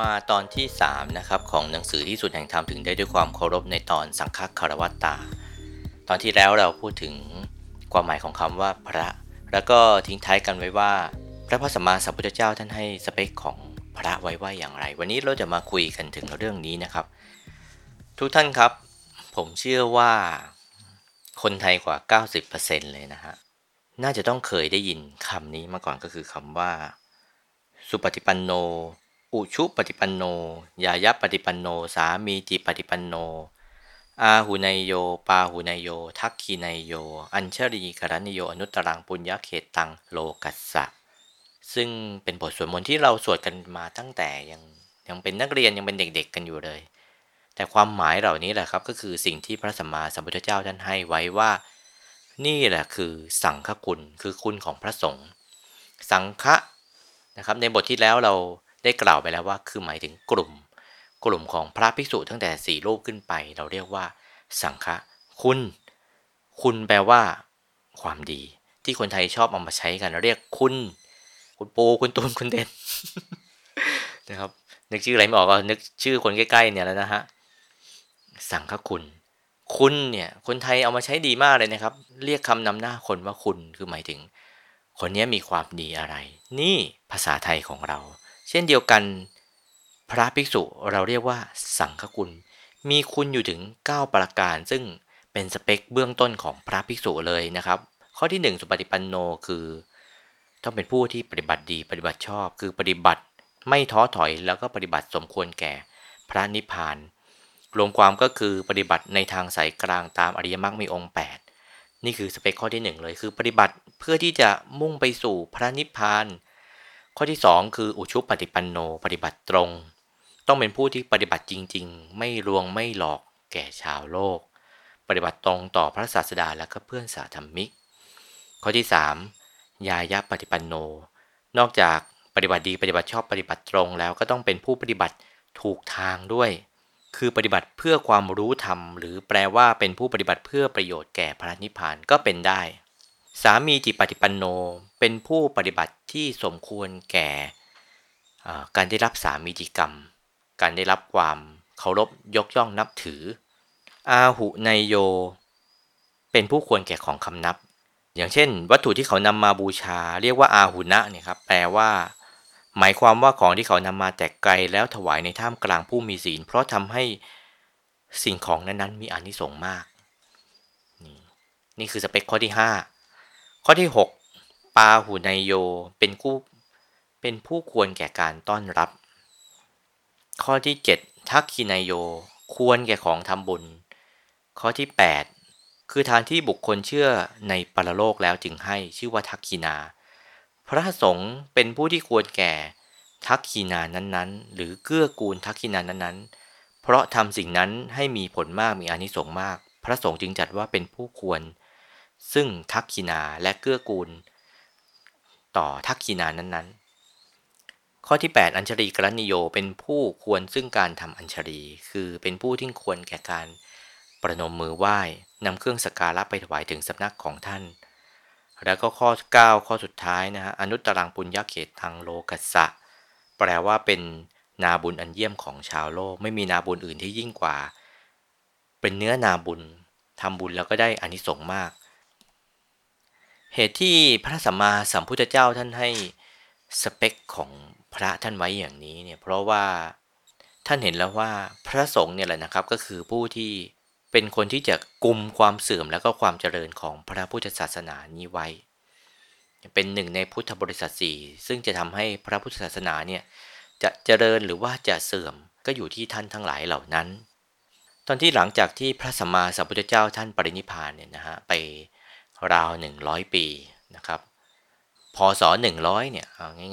มาตอนที่ 3 นะครับ ของหนังสือที่สุดแห่งธรรมถึงได้ด้วยความเคารพในตอนสังฆคารวัตตา ตอนที่แล้วเราพูดถึงความหมายของคำว่าพระ แล้วก็ทิ้งท้ายกันไว้ว่า พระพุทธสมมาสัมพุทธเจ้าท่านให้สเปคของพระไว้ว่าอย่างไร วันนี้เราจะมาคุยกันถึงเรื่องนี้นะครับ ทุกท่านครับ ผมเชื่อว่าคนไทยกว่า 90%เลยนะฮะน่าจะต้องเคยได้ยินคำนี้มาก่อนก็คือคำว่า สุปฏิปันโน อุชุปฏิปันโน ยายะปฏิปันโน สามีจิปฏิปันโน อาหุนายโย ปาหุนายโย ทักขีนายโย อัญชรีกรณิโย อนุตรังปุญญาเขตังโลกัสสะ ซึ่งเป็นบทสวดมนต์ที่เราสวดกันมาตั้งแต่ยังยังเป็นนักเรียนยังเป็นเด็กๆกันอยู่เลย แต่ความหมายเหล่านี้แหละครับก็คือสิ่งที่พระสัมมาสัมพุทธเจ้าท่านให้ไว้ว่า นี่แหละคือสังฆคุณคือคุณของพระสงฆ์ สังฆะนะครับในบทที่แล้วเรา ได้กล่าวไปแล้วว่าคือหมายถึงกลุ่ม กลุ่มของพระภิกษุตั้งแต่สี่รูปขึ้นไป เราเรียกว่า สังฆะคุณ คุณแปลว่า ความดี ที่คนไทยชอบเอามาใช้กัน เรียกคุณ คุณปูคุณตูนคุณเด่นนะครับนึกชื่ออะไรไม่ออกก็นึกชื่อคนใกล้ๆเนี่ยแล้วนะฮะสังฆคุณ คุณเนี่ยคนไทยเอามาใช้ดีมากเลยนะครับ เรียกคำนำหน้าคนว่าคุณคือหมายถึง คนนี้มีความดีอะไร นี่ภาษาไทยของเรา เช่นเดียวกัน พระภิกษุเราเรียกว่าสังฆคุณ มีคุณอยู่ถึง 9 ประการ ซึ่งเป็นสเปคเบื้องต้นของพระภิกษุเลยนะครับ ข้อที่ 1 สุปฏิปันโนคือ ต้องเป็นผู้ที่ปฏิบัติดีปฏิบัติชอบ คือปฏิบัติไม่ท้อถอยแล้วก็ปฏิบัติสมควรแก่พระนิพพาน รวมความก็คือปฏิบัติในทางสายกลางตามอริยมรรคมีองค์ 8 นี่คือสเปคข้อที่ 1 เลยคือปฏิบัติเพื่อที่จะมุ่งไปสู่พระนิพพาน ข้อที่ 2 คืออุชุปฏิปันโนปฏิบัติตรง ต้องเป็นผู้ที่ปฏิบัติจริง ๆ ไม่ลวงไม่หลอกแก่ชาวโลก ปฏิบัติตรงต่อพระศาสดาและก็เพื่อนสาธรรมิก ข้อที่ 3 ยายะปฏิปันโน นอกจากปฏิบัติดีปฏิบัติชอบปฏิบัติตรงแล้วก็ต้องเป็นผู้ปฏิบัติถูกทางด้วย คือปฏิบัติเพื่อความรู้ธรรม หรือแปลว่าเป็นผู้ปฏิบัติเพื่อประโยชน์แก่พระนิพพานก็เป็นได้ สามีจิปฏิปันโนเป็นผู้ปฏิบัติที่สมควรแก่การได้รับสามีจิกรรม การได้รับความเคารพยกย่องนับถือ อาหุนายโย เป็นผู้ควรแก่ของคำนับ อย่างเช่น วัตถุที่เขานำมาบูชา เรียกว่าอาหุนะเนี่ยครับแปลว่า หมายความว่าของที่เขานำมาแต่ไกลแล้วถวายในท่ามกลางผู้มีศีล เพราะทำให้สิ่งของนั้นๆ มีอานิสงส์มาก นี่นี่คือสเปคข้อที่ 5 ข้อที่ 6 ปาหุนายโยเป็นผู้เป็นผู้ควรแก่การต้อนรับ ข้อที่ 7 ทักขินายโยควรแก่ของทำบุญ ข้อที่ 8 คือทานที่บุคคลเชื่อในปรโลกแล้วจึงให้ชื่อว่าทักขินา พระสงฆ์เป็นผู้ที่ควรแก่ทักขินานั้นๆ หรือเกื้อกูลทักขินานั้นๆ เพราะทำสิ่งนั้นให้มีผลมากมีอานิสงส์มาก พระสงฆ์จึงจัดว่าเป็นผู้ควร ซึ่งทักขินาและเกื้อกูล ต่อทักขินานั้นๆ ข้อที่ 8 อัญชลีกรณิโยเป็นผู้ควรซึ่งการทำอัญชลีคือเป็นผู้ที่ควรแก่การประนมมือไหว้นำเครื่องสักการะไปถวายถึงสำนักของท่าน แล้วก็ข้อ 9 ข้อสุดท้ายนะฮะอนุตตรังปุญญาเขตทางโลกัสสะ แปลว่าเป็นนาบุญอันเยี่ยมของชาวโลก ไม่มีนาบุญอื่นที่ยิ่งกว่า เป็นเนื้อนาบุญทำบุญแล้วก็ได้อานิสงส์มาก เหตุที่พระสัมมาสัมพุทธเจ้าท่านให้สเปคของพระท่านไว้อย่างนี้เนี่ยเพราะว่าท่านเห็นแล้วว่าพระสงฆ์เนี่ยแหละนะครับก็คือผู้ที่เป็นคนที่จะกลุ่มความเสื่อมและก็ความเจริญของพระพุทธศาสนานี้ไว้ เป็นหนึ่งในพุทธบริษัทสี่ซึ่งจะทำให้พระพุทธศาสนาเนี่ยจะเจริญหรือว่าจะเสื่อมก็อยู่ที่ท่านทั้งหลายเหล่านั้น ตอนที่หลังจากที่พระสัมมาสัมพุทธเจ้าท่านปรินิพานเนี่ยนะฮะไป ราวหนึ่งร้อยปีนะครับพศหนึ่งร้อยเนี่ย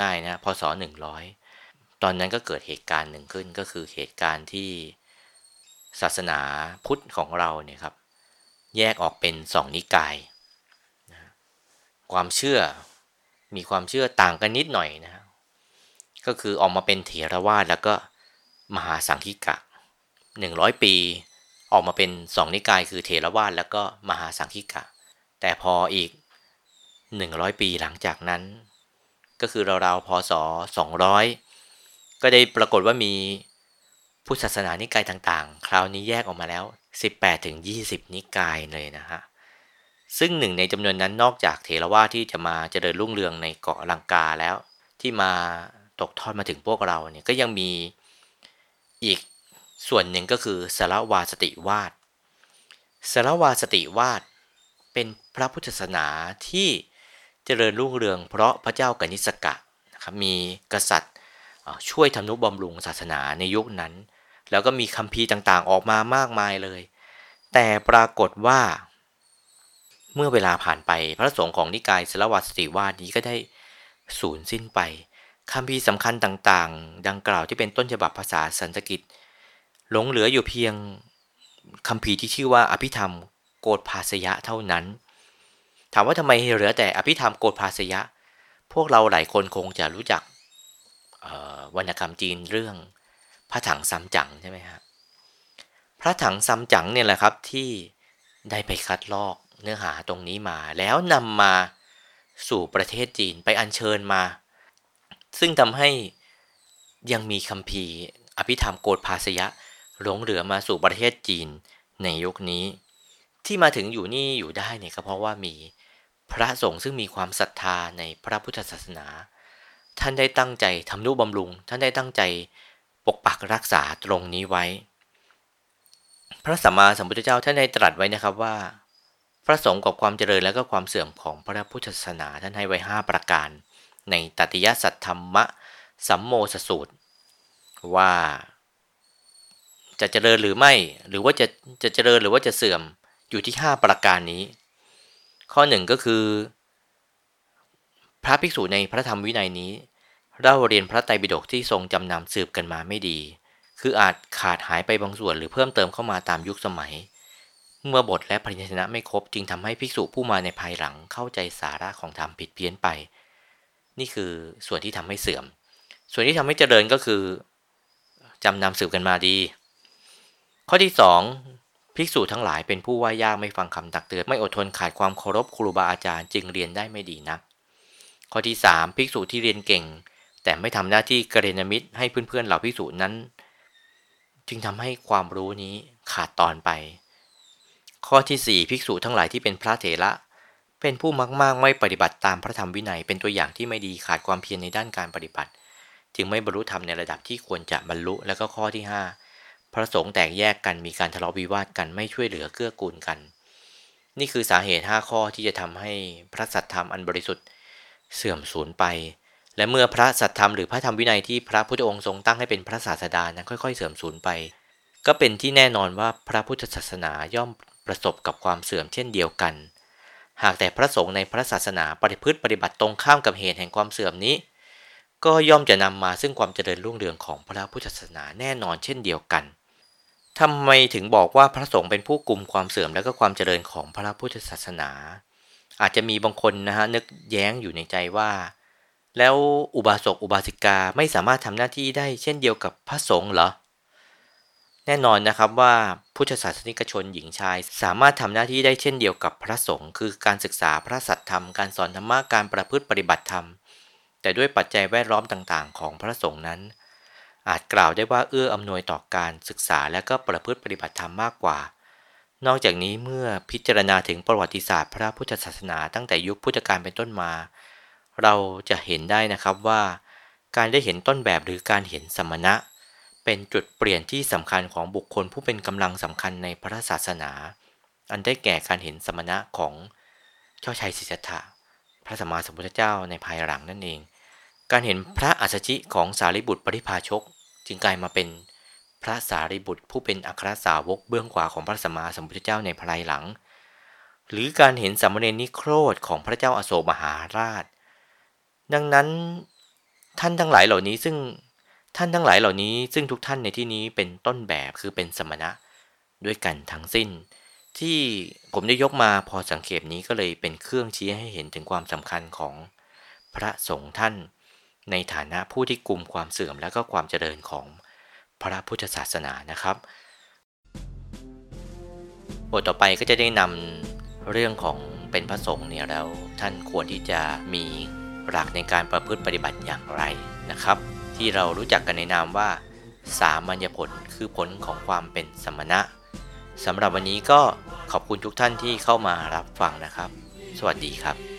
ง่ายๆนะพศหนึ่งร้อยตอนนั้นก็เกิดเหตุการณ์หนึ่งขึ้นก็คือเหตุการณ์ที่ศาสนาพุทธของเราเนี่ยครับแยกออกเป็นสองนิกายนะความเชื่อมีความเชื่อต่างกันนิดหน่อยนะก็คือออกมาเป็นเถรวาทแล้วก็มหาสังคิกะ 100 ปี ออกมาเป็นสองนิกายคือเถรวาทแล้วก็มหาสังคิกะ แต่พออีก 100 ปีหลังจากนั้น ก็คือราวๆพศ 200 ก็ได้ปรากฏว่ามีพุทธศาสนานิกายต่างๆ คราวนี้แยกออกมาแล้ว 18ถึง20 นิกายเลยนะฮะซึ่งหนึ่งในจำนวนนั้นนอกจากเถรวาทที่จะมาเจริญรุ่งเรืองในเกาะลังกาแล้ว ที่มาตกทอดมาถึงพวกเราเนี่ยก็ยังมีอีกส่วนหนึ่งก็คือสารวาสติวาดสารวาสติวาด เป็นพระพุทธศาสนาที่เจริญรุ่งเรือง เพราะพระเจ้ากนิสกะนะครับมีกษัตริย์ช่วยทำนุบำรุงศาสนาในยุคนั้น แล้วก็มีคำพีต่างๆ ออกมามากมายเลย แต่ปรากฏว่า เมื่อเวลาผ่านไปพระสงฆ์ของนิกายสาวัตติวาดนี้ก็ได้สูญสิ้นไปคำพีสำคัญต่างๆ ดังกล่าวที่เป็นต้นฉบับภาษาสันสกิตหลงเหลืออยู่เพียงคำพีที่ชื่อว่าอภิธรรม โกฏภาสยะเท่านั้น ถามว่าทำไมเหลือแต่อภิธรรมโกฏภาสยะ พวกเราหลายคนคงจะรู้จักวรรณกรรมจีนเรื่องพระถังซัมจั๋งใช่ไหมครับพระถังซัมจั๋งเนี่ยแหละครับที่ได้ไปคัดลอกเนื้อหาตรงนี้มาแล้วนำมาสู่ประเทศจีนไปอัญเชิญมา ซึ่งทำให้ยังมีคำพีอภิธรรมโกฏภาสยะหลงเหลือมาสู่ประเทศจีนในยุคนี้ ที่มาถึงอยู่นี่อยู่ได้เนี่ยก็เพราะว่ามีพระสงฆ์ซึ่งมีความศรัทธาในพระพุทธศาสนา ท่านได้ตั้งใจทำนุบำรุง ท่านได้ตั้งใจปกปักรักษาตรงนี้ไว้ พระสัมมาสัมพุทธเจ้าท่านได้ตรัสไว้นะครับว่า พระสงฆ์กับความเจริญและก็ความเสื่อมของพระพุทธศาสนาท่านให้ไว้ 5 ประการ ในตติยสัตธรรมะสัมโมสสูตร ว่า จะเจริญหรือไม่หรือว่าจะจะเจริญหรือว่าจะเสื่อม อยู่ที่ 5 ประการนี้ ข้อหนึ่งก็คือ พระภิกษุในพระธรรมวินัยนี้เราเรียนพระไตรปิฎกที่ทรงจำนำสืบกันมาไม่ดี คืออาจขาดหายไปบางส่วนหรือเพิ่มเติมเข้ามาตามยุคสมัย เมื่อบทและพยัญชนะไม่ครบจึงทำให้ภิกษุผู้มาในภายหลังเข้าใจสาระของธรรมผิดเพี้ยนไป นี่คือส่วนที่ทำให้เสื่อม ส่วนที่ทำให้เจริญก็คือจำนำสืบกันมาดี ข้อที่ 2 ภิกษุทั้งหลายเป็นผู้ว่ายากไม่ฟังคำตักเตือนไม่อดทนขาดความเคารพครูบาอาจารย์จึงเรียนได้ไม่ดีนัก ข้อที่ 3 ภิกษุที่เรียนเก่ง แต่ไม่ทำหน้าที่กเรนมิตรให้เพื่อนๆเหล่าภิกษุนั้น จึงทำให้ความรู้นี้ขาดตอนไป ข้อที่ 4 ภิกษุทั้งหลายที่เป็นพระเถระเป็นผู้มากๆไม่ปฏิบัติตามพระธรรมวินัย เป็นตัวอย่างที่ไม่ดีขาดความเพียรในด้านการปฏิบัติ จึงไม่บรรลุธรรมในระดับที่ควรจะบรรลุแล้วก็ข้อที่ 5 พระสงฆ์แตกแยกกันมีการทะเลาะวิวาทกันไม่ช่วยเหลือเกื้อกูลกัน นี่คือสาเหตุ 5 ข้อที่จะทำให้พระสัทธรรมอันบริสุทธิ์เสื่อมสูญไป และเมื่อพระสัทธรรมหรือพระธรรมวินัยที่พระพุทธองค์ทรงตั้งให้เป็นพระศาสดานั้นค่อย ๆ เสื่อมสูญไป ก็เป็นที่แน่นอนว่าพระพุทธศาสนาย่อมประสบกับความเสื่อมเช่นเดียวกัน หากแต่พระสงฆ์ในพระศาสนาปฏิพฤติปฏิบัติตรงข้ามกับเหตุแห่งความเสื่อมนี้ ก็ย่อมจะนำมาซึ่งความเจริญรุ่งเรืองของพระพุทธศาสนาแน่นอนเช่นเดียวกัน ทำไมถึงบอกว่าพระสงฆ์เป็นผู้กลุ่มความเสื่อมและก็ความเจริญของพระพุทธศาสนา อาจจะมีบางคนนะฮะนึกแย้งอยู่ในใจว่า แล้วอุบาสกอุบาสิกาไม่สามารถทำหน้าที่ได้เช่นเดียวกับพระสงฆ์เหรอ แน่นอนนะครับว่าพุทธศาสนิกชนหญิงชาย สามารถทำหน้าที่ได้เช่นเดียวกับพระสงฆ์คือการศึกษาพระสัทธรรม การสอนธรรมะการประพฤติปฏิบัติธรรม แต่ด้วยปัจจัยแวดล้อมต่างๆ ของพระสงฆ์นั้น อาจกล่าวได้ว่าเอื้ออำนวยต่อการศึกษาและก็ประพฤติปฏิบัติธรรมมากกว่า นอกจากนี้เมื่อพิจารณาถึงประวัติศาสตร์ พระพุทธศาสนาตั้งแต่ยุคพุทธกาลเป็นต้นมา เราจะเห็นได้นะครับว่า การได้เห็นต้นแบบหรือการเห็นสมณะ เป็นจุดเปลี่ยนที่สำคัญของบุคคลผู้เป็นกำลังสำคัญในพระศาสนา อันได้แก่การเห็นสมณะของเจ้าชายสิทธัตถะพระสัมมาสัมพุทธเจ้าในภายหลังนั่นเอง การเห็นพระอัศจิของสารีบุตรปริพาชก จึงกลายมาเป็นพระสารีบุตรผู้เป็นอัครสาวกเบื้องขวาของพระสัมมาสัมพุทธเจ้าในภายหลัง หรือการเห็นสามเณรนิโครธของพระเจ้าอาโศกมหาราช ดังนั้นท่านทั้งหลายเหล่านี้ซึ่งท่านทั้งหลายเหล่านี้ซึ่งทุกท่านในที่นี้เป็นต้นแบบคือเป็นสมณะด้วยกันทั้งสิ้น ที่ผมได้ยกมาพอสังเกตนี้ก็เลยเป็นเครื่องชี้ให้เห็นถึงความสำคัญของพระสงฆ์ท่าน ในฐานะผู้ที่กลุ่มความเสื่อมและก็ความเจริญของพระพุทธศาสนานะครับ บทต่อไปก็จะได้นำเรื่องของเป็นพระสงฆ์เนี่ยแล้วท่านควรที่จะมีหลักในการประพฤติปฏิบัติอย่างไรนะครับ ที่เรารู้จักกันในนามว่า สามัญญผลคือผลของความเป็นสมณะสำหรับวันนี้ก็ขอบคุณทุกท่านที่เข้ามารับฟังนะครับ สวัสดีครับ